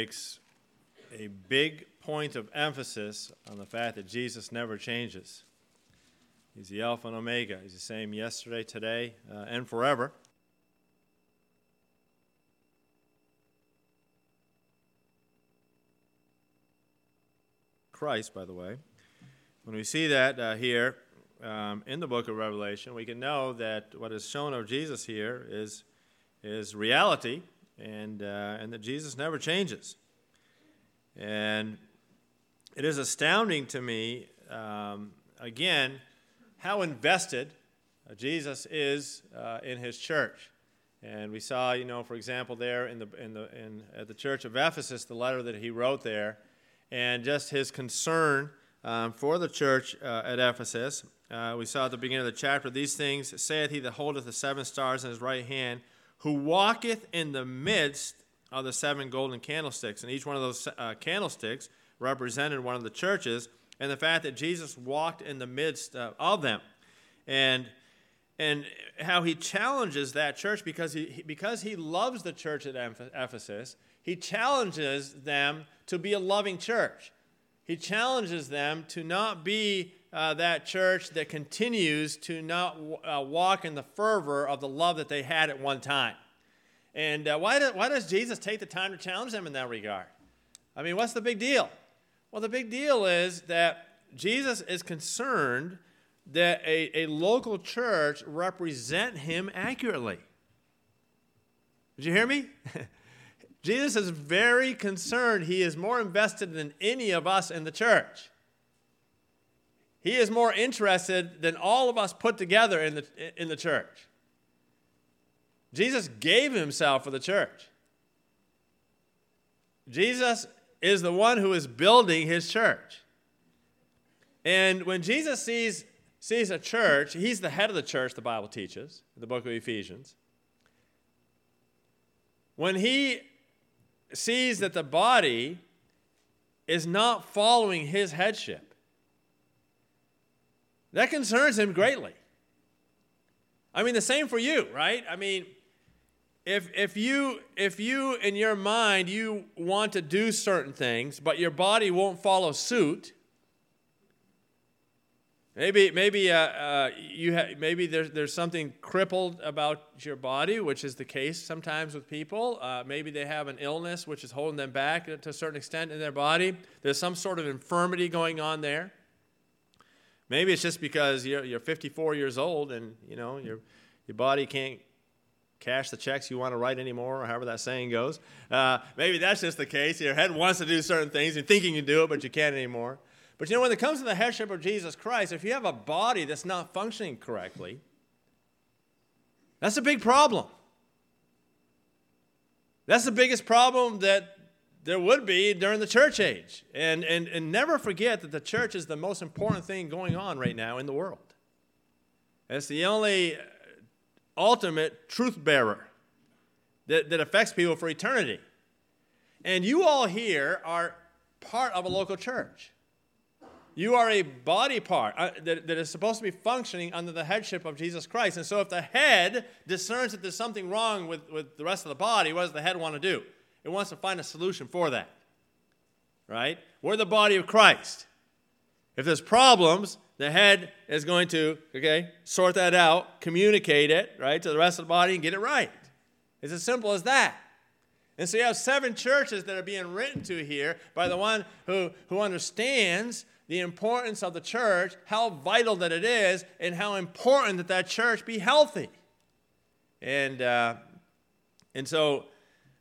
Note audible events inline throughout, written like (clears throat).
makes a big point of emphasis on the fact that Jesus never changes. He's the Alpha and Omega. He's the same yesterday, today, uh, and forever. Christ, by the way. When we see that uh, here um, in the book of Revelation, we can know that what is shown of Jesus here is, is reality and, uh, and that Jesus never changes. And it is astounding to me, um, again, how invested uh, Jesus is uh, in his church. And we saw, you know, for example, there in the, in the, in, at the church of Ephesus, the letter that he wrote there, and just his concern um, for the church uh, at Ephesus. Uh, we saw at the beginning of the chapter, these things saith he that holdeth the seven stars in his right hand, who walketh in the midst of the seven golden candlesticks. And each one of those uh, candlesticks represented one of the churches, and the fact that Jesus walked in the midst uh, of them. And and how he challenges that church because he, because he loves the church at Ephesus, he challenges them to be a loving church. He challenges them to not be uh, that church that continues to not uh, walk in the fervor of the love that they had at one time. And uh, why, do, why does Jesus take the time to challenge them in that regard? I mean, what's the big deal? Well, the big deal is that Jesus is concerned that a, a local church represent him accurately. Did you hear me? (laughs) Jesus is very concerned. He is more invested than any of us in the church. He is more interested than all of us put together in the, in the church. Jesus gave himself for the church. Jesus is the one who is building his church. And when Jesus sees, sees a church, he's the head of the church, the Bible teaches, the book of Ephesians. When he sees that the body is not following his headship, that concerns him greatly. I mean, the same for you, right? I mean, if, if you if you in your mind you want to do certain things but your body won't follow suit maybe maybe uh, uh, you ha- maybe there's, there's something crippled about your body which is the case sometimes with people uh, maybe they have an illness which is holding them back to a certain extent in their body there's some sort of infirmity going on there maybe it's just because you're, you're 54 years old and you know your your body can't cash the checks you want to write anymore, or however that saying goes. Uh, maybe that's just the case. Your head wants to do certain things, and think you can do it, but you can't anymore. But you know, when it comes to the headship of Jesus Christ, if you have a body that's not functioning correctly, that's a big problem. That's the biggest problem that there would be during the church age. And, and, and never forget that the church is the most important thing going on right now in the world. It's the only ultimate truth bearer that, that affects people for eternity. And you all here are part of a local church. You are a body part uh, that, that is supposed to be functioning under the headship of Jesus Christ. And so, if the head discerns that there's something wrong with, with the rest of the body, what does the head want to do? It wants to find a solution for that. Right? We're the body of Christ. If there's problems, the head is going to, okay, sort that out, communicate it, right, to the rest of the body and get it right. It's as simple as that. And so you have seven churches that are being written to here by the one who, who understands the importance of the church, how vital that it is, and how important that that church be healthy. And, uh, and so,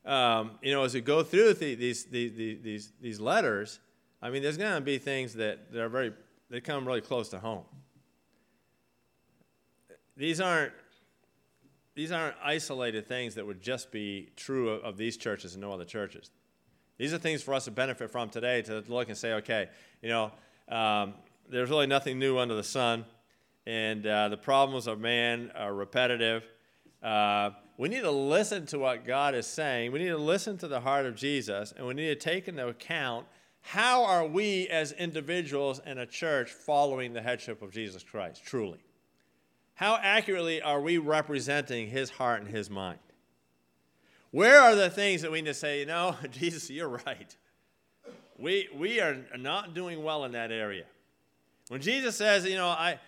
um, you know, as we go through the, these, these, these, these letters, I mean, there's going to be things that, that are very they come really close to home. These aren't these aren't isolated things that would just be true of, of these churches and no other churches. These are things for us to benefit from today to look and say, okay, you know, um, there's really nothing new under the sun, and uh, the problems of man are repetitive. Uh, we need to listen to what God is saying. We need to listen to the heart of Jesus, and we need to take into account how are we as individuals and a church following the headship of Jesus Christ, truly? How accurately are we representing his heart and his mind? Where are the things that we need to say, you know, (laughs) Jesus, you're right. We, we are not doing well in that area. When Jesus says, you know, I,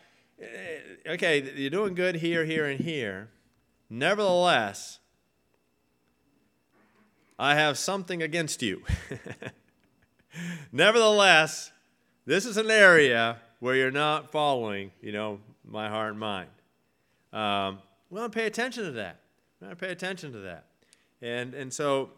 eh, okay, you're doing good here, here, and here. Nevertheless, I have something against you. (laughs) Nevertheless, this is an area where you're not following, you know, my heart and mind. Um, we want to pay attention to that. We want to pay attention to that. And, and so,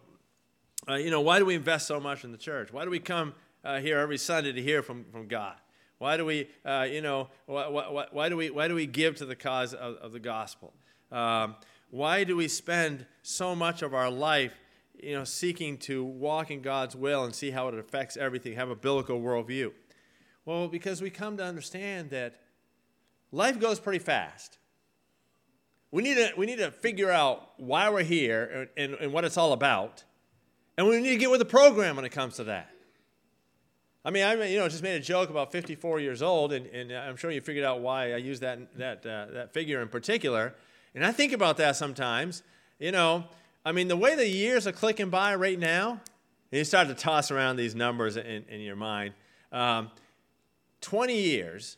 uh, you know, why do we invest so much in the church? Why do we come uh, here every Sunday to hear from, from God? Why do we, uh, you know, why, why, why, do we, why do we give to the cause of, of the gospel? Um, why do we spend so much of our life, you know, seeking to walk in God's will and see how it affects everything, have a biblical worldview? Well, because we come to understand that life goes pretty fast. We need to, we need to figure out why we're here and, and, and what it's all about. And we need to get with the program when it comes to that. I mean, I you know just made a joke about 54 years old, and, and I'm sure you figured out why I use that that uh, that figure in particular. And I think about that sometimes. You know, I mean, the way the years are clicking by right now, and you start to toss around these numbers in, in your mind. Um, 20 years,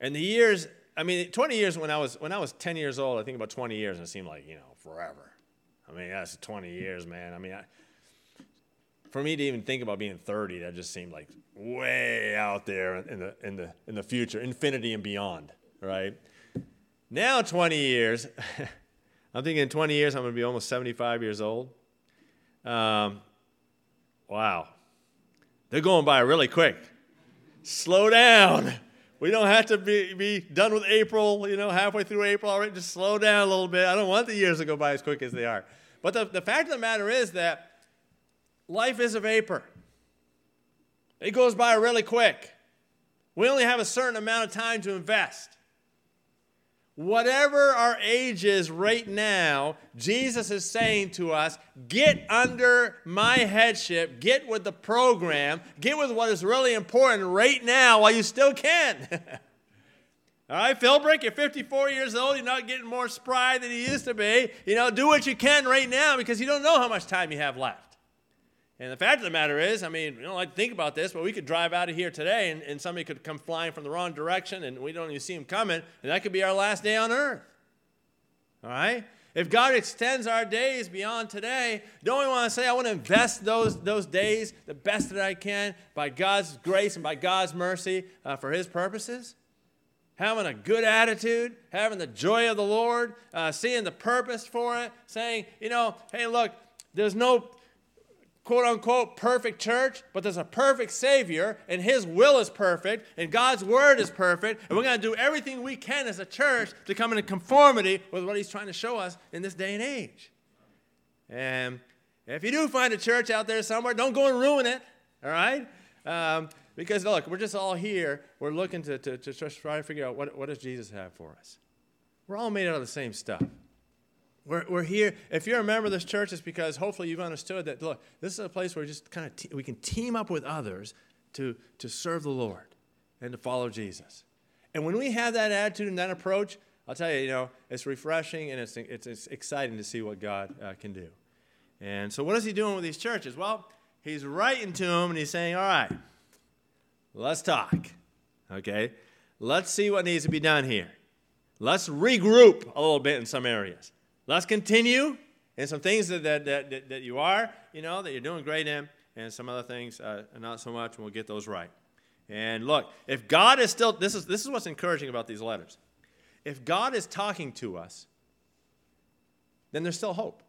and the years I mean, 20 years when I was when I was 10 years old, I think about 20 years, and it seemed like you know forever. I mean, that's 20 years, man. I mean, I, for me to even think about being 30, that just seemed like way out there in the in the in the future, infinity and beyond, right? Now, 20 years, (laughs) I'm thinking in 20 years I'm going to be almost 75 years old. Um, wow, they're going by really quick. Slow down. We don't have to be, be done with April, you know, halfway through April already. Just slow down a little bit. I don't want the years to go by as quick as they are. But the, the fact of the matter is that life is a vapor, it goes by really quick. We only have a certain amount of time to invest. Whatever our age is right now, Jesus is saying to us, get under my headship, get with the program, get with what is really important right now while you still can. (laughs) All right, Philbrick, you're 54 years old, you're not getting more spry than you used to be. You know, do what you can right now because you don't know how much time you have left. And the fact of the matter is, I mean, we don't like to think about this, but we could drive out of here today and, and somebody could come flying from the wrong direction and we don't even see him coming, and that could be our last day on earth. All right? If God extends our days beyond today, don't we want to say, I want to invest those, those days the best that I can by God's grace and by God's mercy uh, for His purposes? Having a good attitude, having the joy of the Lord, uh, seeing the purpose for it, saying, you know, hey, look, there's no quote unquote perfect church, but there's a perfect Savior, and His will is perfect, and God's Word is perfect, and we're going to do everything we can as a church to come into conformity with what He's trying to show us in this day and age. And if you do find a church out there somewhere, don't go and ruin it, all right? Um, because look, we're just all here. We're looking to, to, to try to figure out what, what does Jesus have for us. We're all made out of the same stuff. We're, we're here. If you're a member of this church, it's because hopefully you've understood that, look, this is a place where just kind of te- we can team up with others to, to serve the Lord and to follow Jesus. And when we have that attitude and that approach, I'll tell you, you know, it's refreshing and it's, it's, it's exciting to see what God uh, can do. And so, what is he doing with these churches? Well, he's writing to them and he's saying, all right, let's talk. Okay? Let's see what needs to be done here. Let's regroup a little bit in some areas. Let's continue And some things that, that, that, that you are, you know, that you're doing great in, and some other things uh, not so much, and we'll get those right. And look, if God is still, this is, this is what's encouraging about these letters. If God is talking to us, then there's still hope.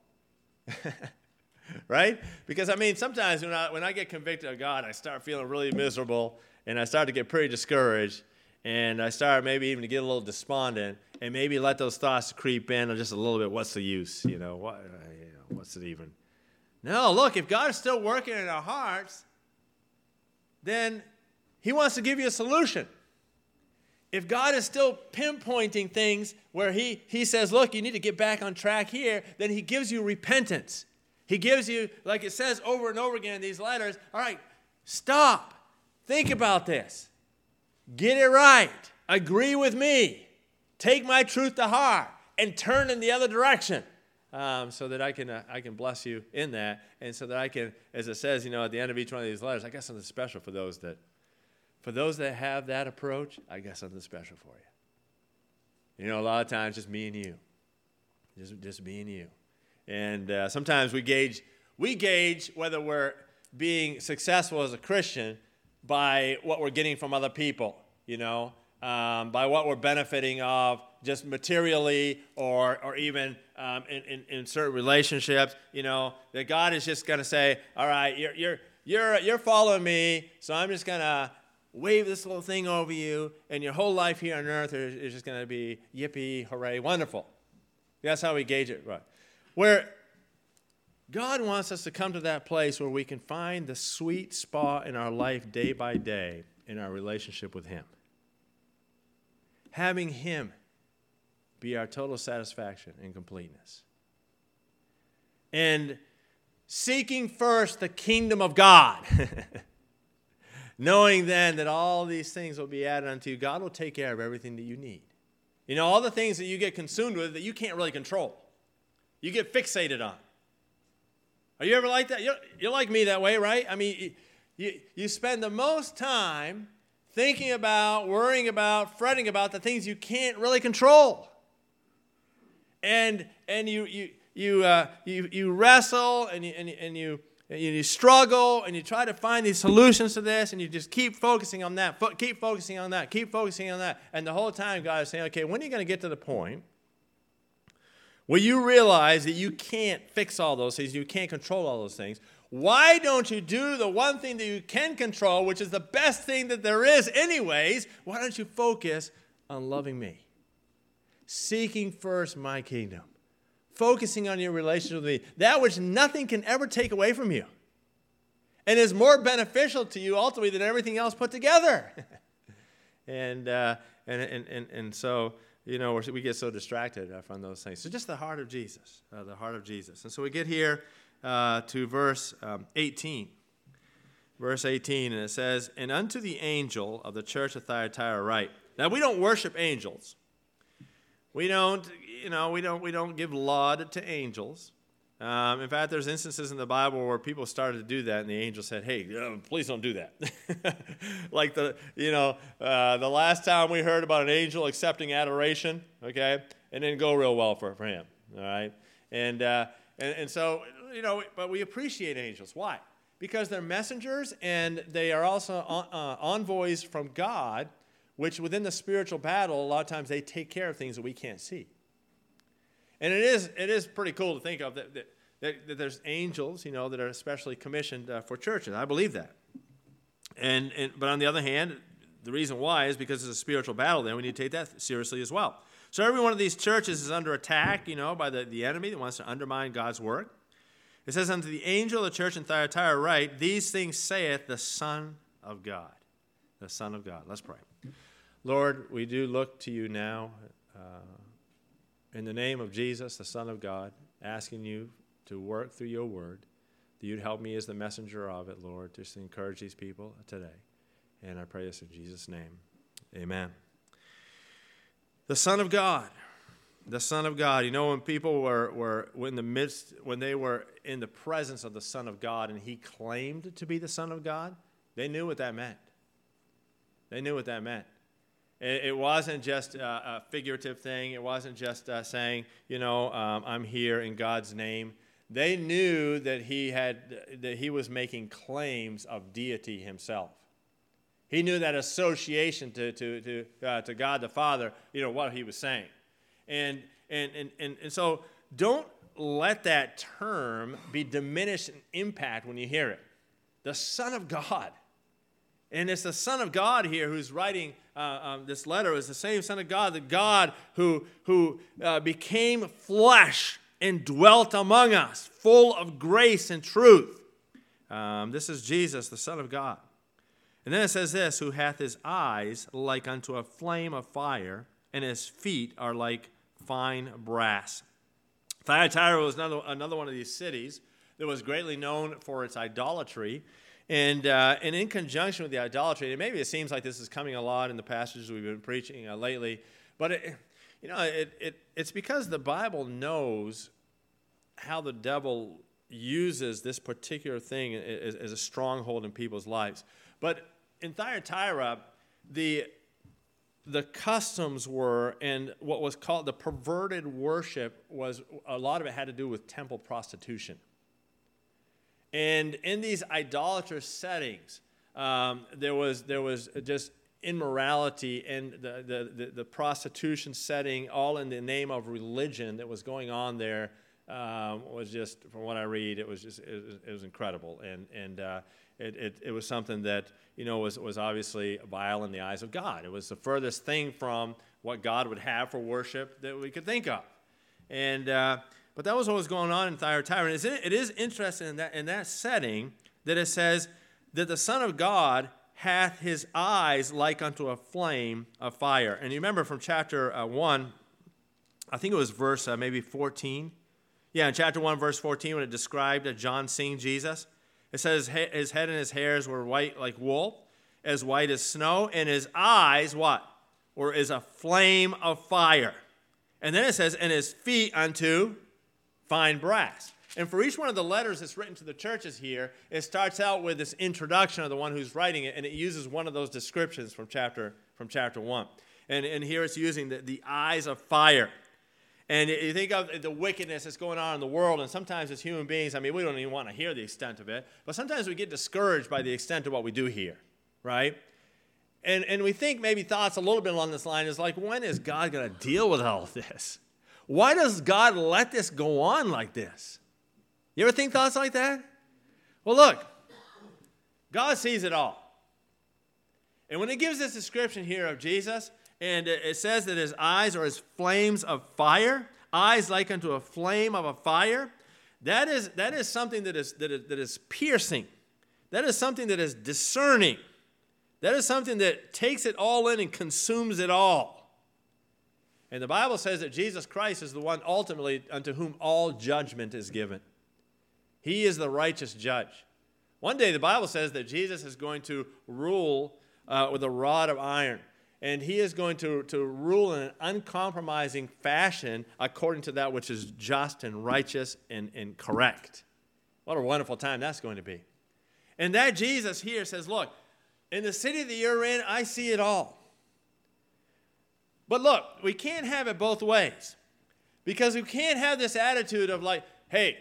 (laughs) right? Because I mean, sometimes when I, when I get convicted of God, I start feeling really miserable and I start to get pretty discouraged and I start maybe even to get a little despondent and maybe let those thoughts creep in just a little bit. What's the use? You know, what, uh, what's it even? No, look, if God is still working in our hearts, then He wants to give you a solution. If God is still pinpointing things where he, he says, look, you need to get back on track here, then He gives you repentance. He gives you, like it says over and over again in these letters, all right, stop. Think about this. Get it right. Agree with me take my truth to heart and turn in the other direction. Um, so that I can, uh, I can bless you in that. And so that I can, as it says, you know, at the end of each one of these letters, I got something special for those that, for those that have that approach, I got something special for you. You know, a lot of times just me and you, just, just me and you. And uh, sometimes we gauge, we gauge whether we're being successful as a Christian by what we're getting from other people, you know, um, by what we're benefiting of just materially or, or even um, in, in, in, certain relationships, you know, that God is just going to say, all right, you're, you're, you're, you're following me, so I'm just going to wave this little thing over you, and your whole life here on earth is, is just going to be yippee, hooray, wonderful. That's how we gauge it, right? Where God wants us to come to that place where we can find the sweet spot in our life day by day in our relationship with Him. Having Him be our total satisfaction and completeness. And seeking first the kingdom of God. (laughs) Knowing then that all these things will be added unto you, God will take care of everything that you need. You know, all the things that you get consumed with that you can't really control, you get fixated on. Are you ever like that? You're, you're like me that way, right? I mean, you, you spend the most time thinking about, worrying about, fretting about the things you can't really control. And, and you, you, you, uh, you, you wrestle and you, and, and you, and you struggle and you try to find these solutions to this and you just keep focusing on that, keep focusing on that, keep focusing on that. And the whole time, God is saying, okay, when are you going to get to the point where you realize that you can't fix all those things, you can't control all those things, why don't you do the one thing that you can control, which is the best thing that there is, anyways? Why don't you focus on loving me? Seeking first my kingdom, focusing on your relationship with me, that which nothing can ever take away from you, and is more beneficial to you ultimately than everything else put together. (laughs) and, uh, and, and, and, and so you know, we get so distracted from those things. So just the heart of Jesus, uh, the heart of Jesus. And so we get here uh, to verse um, 18. Verse 18, and it says, And unto the angel of the church of Thyatira write. Now, we don't worship angels. We don't, you know, we don't, we don't give laud to angels. Um, in fact, there's instances in the Bible where people started to do that, and the angel said, "Hey, uh, please don't do that." (laughs) like the, you know, uh, the last time we heard about an angel accepting adoration, okay, it didn't go real well for, for him. All right, and, uh, and and so you know, but we appreciate angels. Why? Because they're messengers, and they are also uh, envoys from God, which within the spiritual battle, a lot of times they take care of things that we can't see. And it is, it is pretty cool to think of that, that, that, that there's angels, you know, that are especially commissioned uh, for churches. I believe that. And, and, but on the other hand, the reason why is because it's a spiritual battle, then we need to take that seriously as well. So every one of these churches is under attack, you know, by the, the enemy that wants to undermine God's work. It says, Unto the angel of the church in Thyatira, write, These things saith the Son of God. The Son of God. Let's pray. Lord, we do look to you now. Uh, in the name of Jesus, the Son of God, asking you to work through your word, that you'd help me as the messenger of it, Lord, just to encourage these people today. And I pray this in Jesus' name. Amen. The Son of God. The Son of God. You know, when people were, were in the midst, when they were in the presence of the Son of God and he claimed to be the Son of God, they knew what that meant. They knew what that meant. It, wasn't just a, a, figurative thing. It wasn't just uh, saying, you know, um, I'm here in God's name. They knew that he had that he was making claims of deity himself. He knew that association to, to, to, uh, to God the Father, you know, what he was saying. And, and, and, and, and so don't let that term be diminished in impact when you hear it. The Son of God. And it's the Son of God here who's writing uh, um, this letter is the same Son of God, the God who, who uh, became flesh and dwelt among us, full of grace and truth. Um, this is Jesus, the Son of God. And then it says this who hath his eyes like unto a flame of fire, and his feet are like fine brass. Thyatira was another, another one of these cities that was greatly known for its idolatry. And, uh, and in conjunction with the idolatry, and maybe it seems like this is coming a lot in the passages we've been preaching uh, lately, but it, you know, it, it, it's because the Bible knows how the devil uses this particular thing as, as a stronghold in people's lives. But in Thyatira, the the customs were and what was called the perverted worship was a lot of it had to do with temple prostitution and in these idolatrous settings um, there was there was just immorality and the, the, the, the, prostitution setting all in the name of religion that was going on there um, was just from what i read it was just it was, it was incredible and and uh, it, it, it was something that you know, was, was obviously vile in the eyes of God. It was the furthest thing from what God would have for worship that we could think of. And, uh, but that was what was going on in Thyatira. And it is interesting in that, in that setting that it says that the Son of God hath his eyes like unto a flame of fire. And you remember from chapter uh, 1, I think it was verse uh, maybe 14. Yeah, in chapter 1, verse 14, when it described John seeing Jesus. It says his head and his hairs were white like wool, as white as snow, and his eyes, what? Or is a flame of fire. And then it says, and his feet unto fine brass. And for each one of the letters that's written to the churches here, it starts out with this introduction of the one who's writing it, and it uses one of those descriptions from chapter, from chapter 1. And, and here it's using the, the eyes of fire. And you think of the wickedness that's going on in the world, and sometimes as human beings, I mean, we don't even want to hear the extent of it, but sometimes we get discouraged by the extent of what we do hear, right? And, and we think maybe thoughts a little bit along this line is like, when is God going to deal with all this? Why does God let this go on like this? You ever think thoughts like that? Well, look, God sees it all. And when He gives this description here of Jesus, and it says that his eyes are as flames of fire, eyes like unto a flame of a fire. That is, that is something that is, that, is, that is piercing. That is something that is discerning. That is something that takes it all in and consumes it all. And the Bible says that Jesus Christ is the one ultimately unto whom all judgment is given. He is the righteous judge. One day the Bible says that Jesus is going to rule uh, with a rod of iron and he is going to, to rule in an uncompromising fashion according to that which is just and righteous and, and correct. What a wonderful time that's going to be. And that Jesus here says, Look, in the city that you're in, I see it all. But look, we can't have it both ways because we can't have this attitude of like, hey,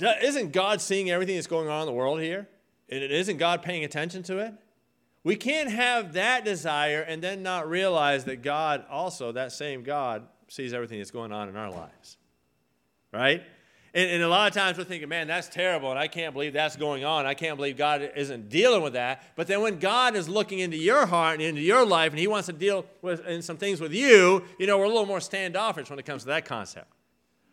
isn't God seeing everything that's going on in the world here? And isn't God paying attention to it? We can't have that desire and then not realize that God also, that same God, sees everything that's going on in our lives. Right? And, and, a lot of times we're thinking, man, that's terrible, and I can't believe that's going on. I can't believe God isn't dealing with that. But then when God is looking into your heart and into your life, and He wants to deal with in some things with you, you know, we're a little more standoffish when it comes to that concept.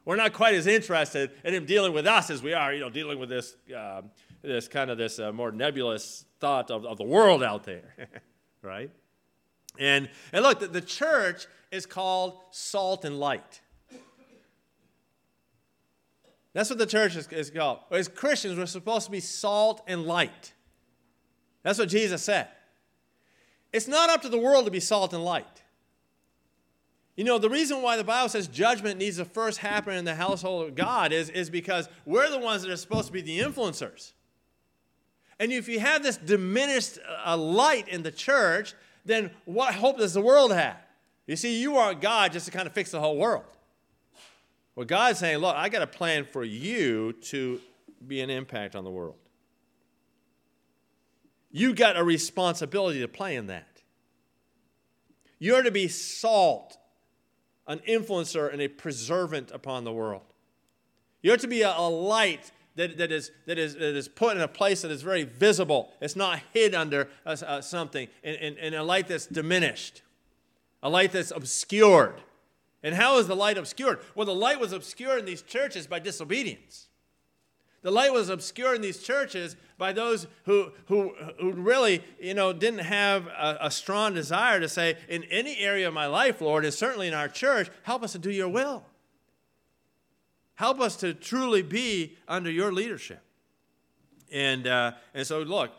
We're not quite as interested in Him dealing with us as we are, you know, dealing with this, uh, this kind of this uh, more nebulous thought of, of the world out there, (laughs) right? And, and look, the, the church is called salt and light. That's what the church is, is called. As Christians, we're supposed to be salt and light. That's what Jesus said. It's not up to the world to be salt and light. You know, the reason why the Bible says judgment needs to first happen in the household of God is, is because we're the ones that are supposed to be the influencers. And if you have this diminished uh, light in the church, then what hope does the world have? You see, you aren't God just to kind of fix the whole world. Well, God's saying, look, I got a plan for you to be an impact on the world. You got a responsibility to play in that. You're to be salt, an influencer, and a preservant upon the world. You're to be a, a light that, that, is, that, is, that is put in a place that is very visible. It's not hid under uh, uh, something, and, and, and a light that's diminished, a light that's obscured. And how is the light obscured? Well, the light was obscured in these churches by disobedience. The light was obscured in these churches by those who, who, who really, you know, didn't have a, a strong desire to say, in any area of my life, Lord, and certainly in our church, help us to do your will. Help us to truly be under your leadership. And, uh, and so, look,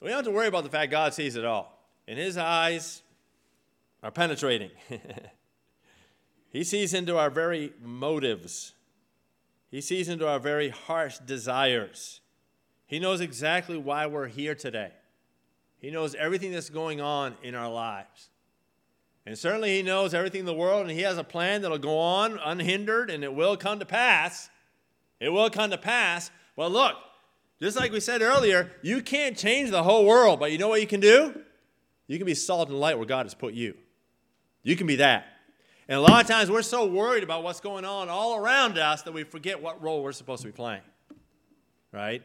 we don't have to worry about the fact God sees it all. And his eyes are penetrating. (laughs) he sees into our very motives. He sees into our very harsh desires. He knows exactly why we're here today. He knows everything that's going on in our lives. And certainly He knows everything in the world, and He has a plan that'll go on unhindered, and it will come to pass. It will come to pass. Well, look, just like we said earlier, you can't change the whole world, but you know what you can do? You can be salt and light where God has put you. You can be that. And a lot of times we're so worried about what's going on all around us that we forget what role we're supposed to be playing. Right?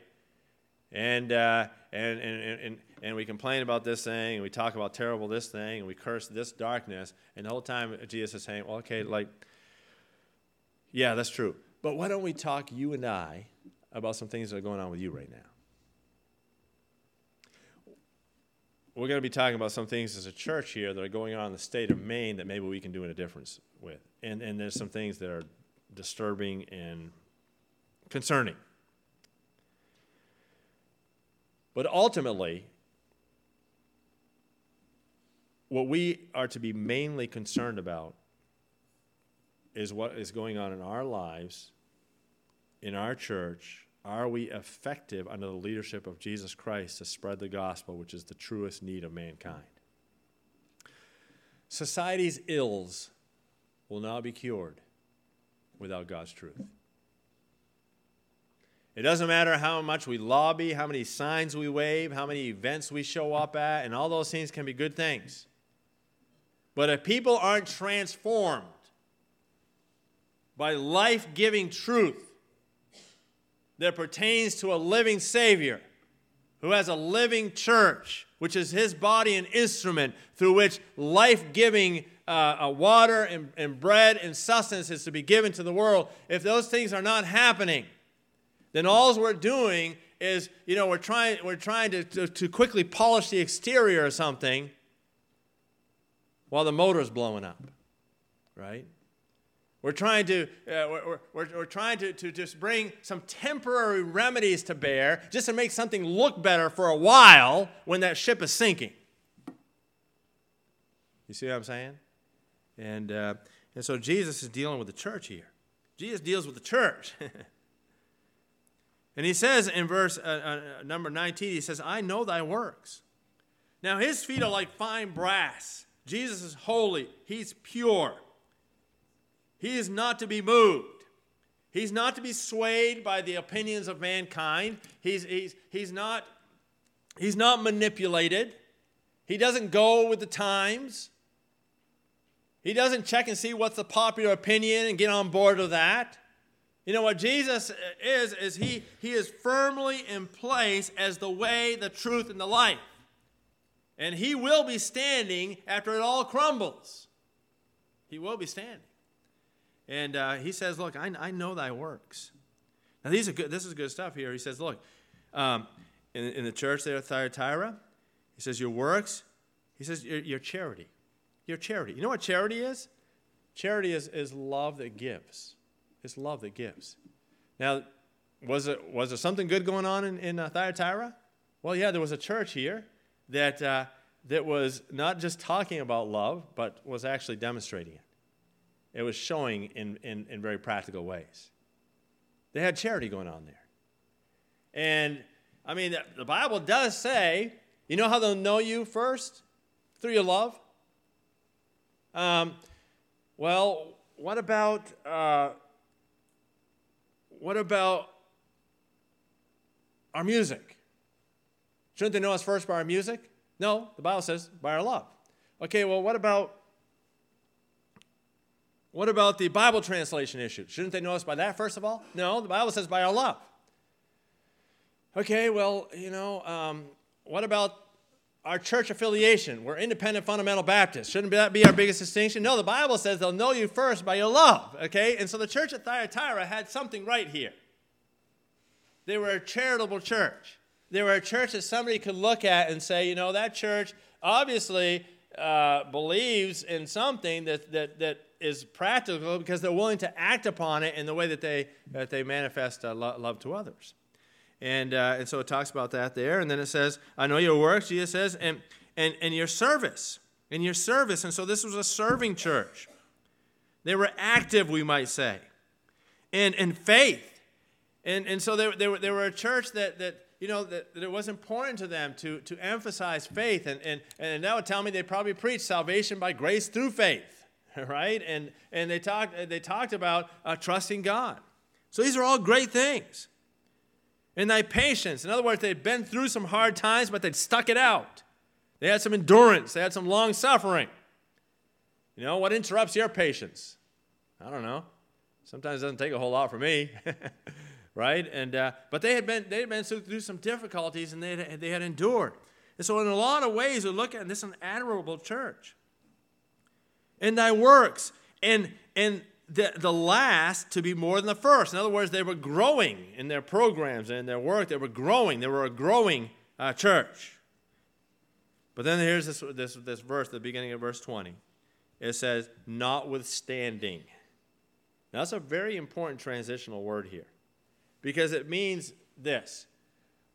And, uh, and, and, and, and we complain about this thing, and we talk about terrible this thing, and we curse this darkness. And the whole time Jesus is saying, well, okay, like, yeah, that's true. But why don't we talk, you and I, about some things that are going on with you right now? We're going to be talking about some things as a church here that are going on in the state of Maine that maybe we can do a difference with. And, and there's some things that are disturbing and concerning. But ultimately, what we are to be mainly concerned about is what is going on in our lives, in our church, are we effective under the leadership of Jesus Christ to spread the gospel, which is the truest need of mankind? Society's ills will not be cured without God's truth. It doesn't matter how much we lobby, how many signs we wave, how many events we show up at, and all those things can be good things. But if people aren't transformed by life giving truth, that pertains to a living Savior who has a living church, which is his body and instrument through which life giving uh, uh, water and, and bread and sustenance is to be given to the world. If those things are not happening, then all we're doing is, you know, we're trying, we're trying to, to, to quickly polish the exterior or something while the motor's blowing up, right? We're trying to, uh, we're, we're, we're, trying to, to just bring some temporary remedies to bear just to make something look better for a while when that ship is sinking. You see what I'm saying? And, uh, and so Jesus is dealing with the church here. Jesus deals with the church. (laughs) and he says in verse uh, uh, number 19, he says, I know thy works. Now his feet are like fine brass. Jesus is holy, he's pure. He is not to be moved. He's not to be swayed by the opinions of mankind. He's, he's, he's, not, he's not manipulated. He doesn't go with the times. He doesn't check and see what's the popular opinion and get on board with that. You know what Jesus is, is he, he is firmly in place as the way, the truth, and the life. And he will be standing after it all crumbles. He will be standing. And uh, he says, Look, I, I know thy works. Now, these are good, this is good stuff here. He says, Look, um, in, in, the church there at Thyatira, he says, Your works, he says, your, your charity. Your charity. You know what charity is? Charity is, is love that gives. It's love that gives. Now, was, it, was there something good going on in, in uh, Thyatira? Well, yeah, there was a church here that, uh, that was not just talking about love, but was actually demonstrating it. It was showing in, in, in very practical ways. They had charity going on there. And I mean, the Bible does say, you know how they'll know you first? Through your love. Um, well, what about uh, what about our music? Shouldn't they know us first by our music? No, the Bible says by our love. Okay, well, what about what about the Bible translation issue? Shouldn't they know us by that, first of all? No, the Bible says by our love. Okay, well, you know, um, what about our church affiliation? We're independent fundamental Baptists. Shouldn't that be our biggest distinction? No, the Bible says they'll know you first by your love. Okay, and so the church at Thyatira had something right here. They were a charitable church. They were a church that somebody could look at and say, you know, that church obviously uh, believes in something that, that, that is practical because they're willing to act upon it in the way that they, that they manifest uh, lo- love to others. And, uh, and so it talks about that there. And then it says, I know your works, Jesus says, and, and, and your service. And your service. And so this was a serving church. They were active, we might say. And, and faith. And, and so they, they, were, they were a church that, that you know, that, that, it was important to them to, to emphasize faith. And, and, and that would tell me they probably preached salvation by grace through faith, (laughs) right? And, and they, talked, they talked about uh, trusting God. So these are all great things. And thy patience. In other words, they'd been through some hard times, but they'd stuck it out. They had some endurance, they had some long suffering. You know, what interrupts your patience? I don't know. Sometimes it doesn't take a whole lot for me. (laughs) right? And uh, but they had been they had been through some difficulties and they had, they had endured. And so in a lot of ways we look at this is an admirable church. In thy works and and the, the last to be more than the first. In other words, they were growing in their programs and in their work. They were growing. They were a growing uh, church. But then here's this, this, this verse, the beginning of verse 20. It says, notwithstanding. Now, that's a very important transitional word here because it means this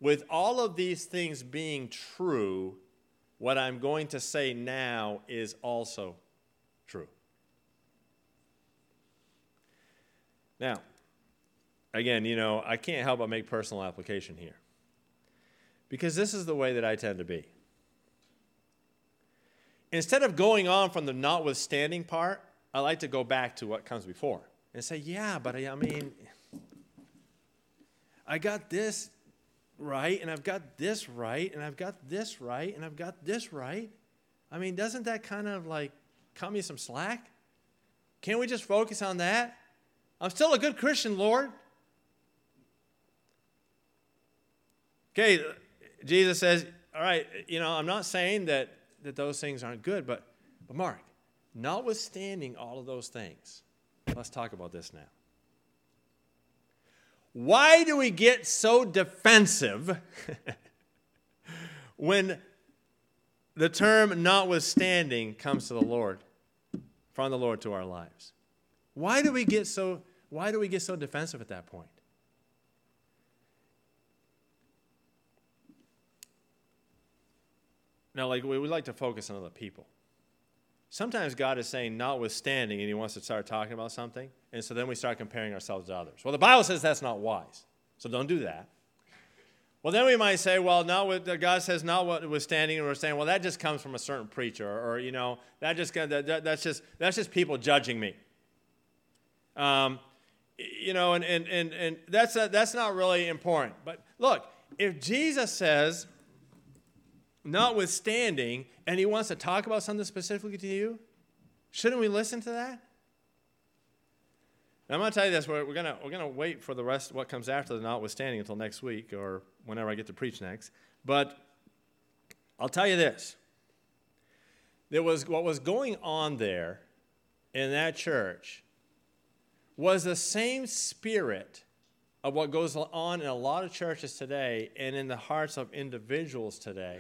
with all of these things being true, what I'm going to say now is also true. Now, again, you know, I can't help but make personal application here. Because this is the way that I tend to be. Instead of going on from the notwithstanding part, I like to go back to what comes before and say, yeah, but I, I mean, I got this right, and I've got this right, and I've got this right, and I've got this right. I mean, doesn't that kind of like cut me some slack? Can't we just focus on that? I'm still a good Christian, Lord. Okay, Jesus says, All right, you know, I'm not saying that, that those things aren't good, but, but Mark, notwithstanding all of those things, let's talk about this now. Why do we get so defensive (laughs) when the term notwithstanding comes to the Lord, from the Lord to our lives? Why do we get so why do we get so defensive at that point? Now, like we would like to focus on other people. Sometimes God is saying notwithstanding, and He wants to start talking about something, and so then we start comparing ourselves to others. Well, the Bible says that's not wise, so don't do that. Well, then we might say, well, not what God says notwithstanding, and we're saying, well, that just comes from a certain preacher, or, you know, that just that, that's just that's just people judging me. Um, you know, and, and, and, and that's, a, that's not really important. But look, if Jesus says, notwithstanding, and he wants to talk about something specifically to you, shouldn't we listen to that? Now, I'm going to tell you this. We're, we're going we're gonna wait for the rest of what comes after the notwithstanding until next week or whenever I get to preach next. But I'll tell you this. There was what was going on there in that church was the same spirit of what goes on in a lot of churches today and in the hearts of individuals today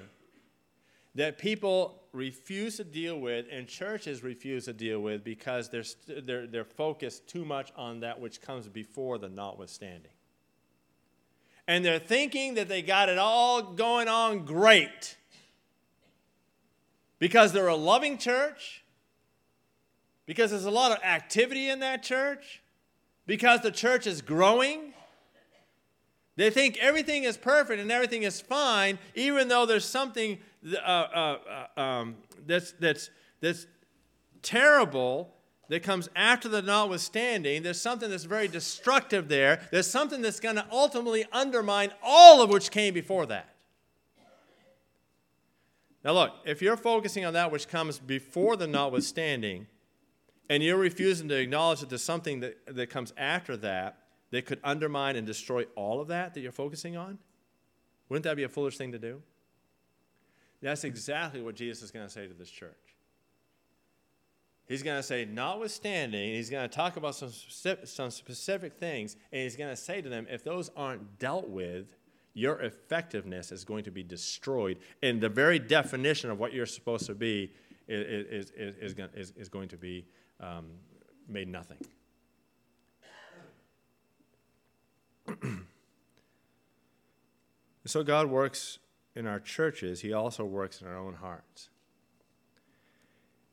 that people refuse to deal with and churches refuse to deal with because they're, they're, they're focused too much on that which comes before the notwithstanding. And they're thinking that they got it all going on great. Because they're a loving church, because there's a lot of activity in that church, because the church is growing. They think everything is perfect and everything is fine, even though there's something uh, uh, uh, um, that's, that's, that's terrible that comes after the notwithstanding. There's something that's very destructive there. There's something that's going to ultimately undermine all of which came before that. Now, look, if you're focusing on that which comes before the notwithstanding, and you're refusing to acknowledge that there's something that, that comes after that that could undermine and destroy all of that that you're focusing on, wouldn't that be a foolish thing to do? That's exactly what Jesus is going to say to this church. He's going to say, notwithstanding, he's going to talk about some specific, some specific things, and he's going to say to them, if those aren't dealt with, your effectiveness is going to be destroyed. And the very definition of what you're supposed to be is, is, is, is, going to be um, made nothing. (clears throat) so God works in our churches, He also works in our own hearts.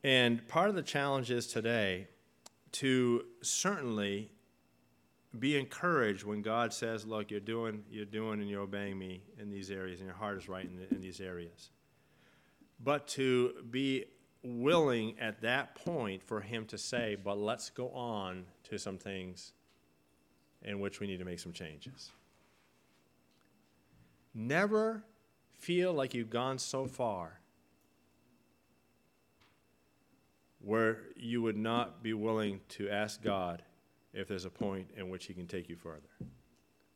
And part of the challenge is today to certainly be encouraged when God says, "Look, you're doing, you're doing, and you're obeying me in these areas, and your heart is right in, in these areas." But to be willing at that point for Him to say, "But let's go on to some things in which we need to make some changes." Never feel like you've gone so far where you would not be willing to ask God if there's a point in which He can take you further.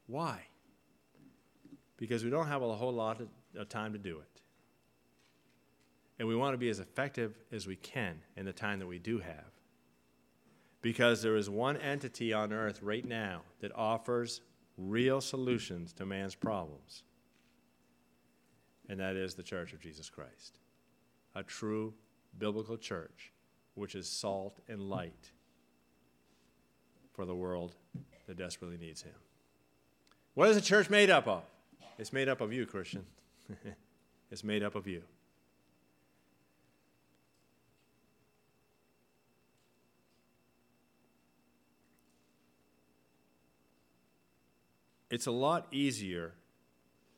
Why? Because we don't have a whole lot of time to do it. And we want to be as effective as we can in the time that we do have. Because there is one entity on earth right now that offers real solutions to man's problems, and that is the Church of Jesus Christ, a true biblical church which is salt and light for the world that desperately needs him. What is the church made up of? It's made up of you, Christian. (laughs) it's made up of you. It's a lot easier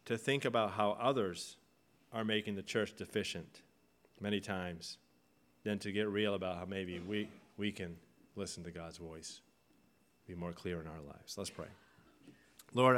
to think about how others are making the church deficient many times than to get real about how maybe we, we can listen to God's voice, be more clear in our lives. Let's pray.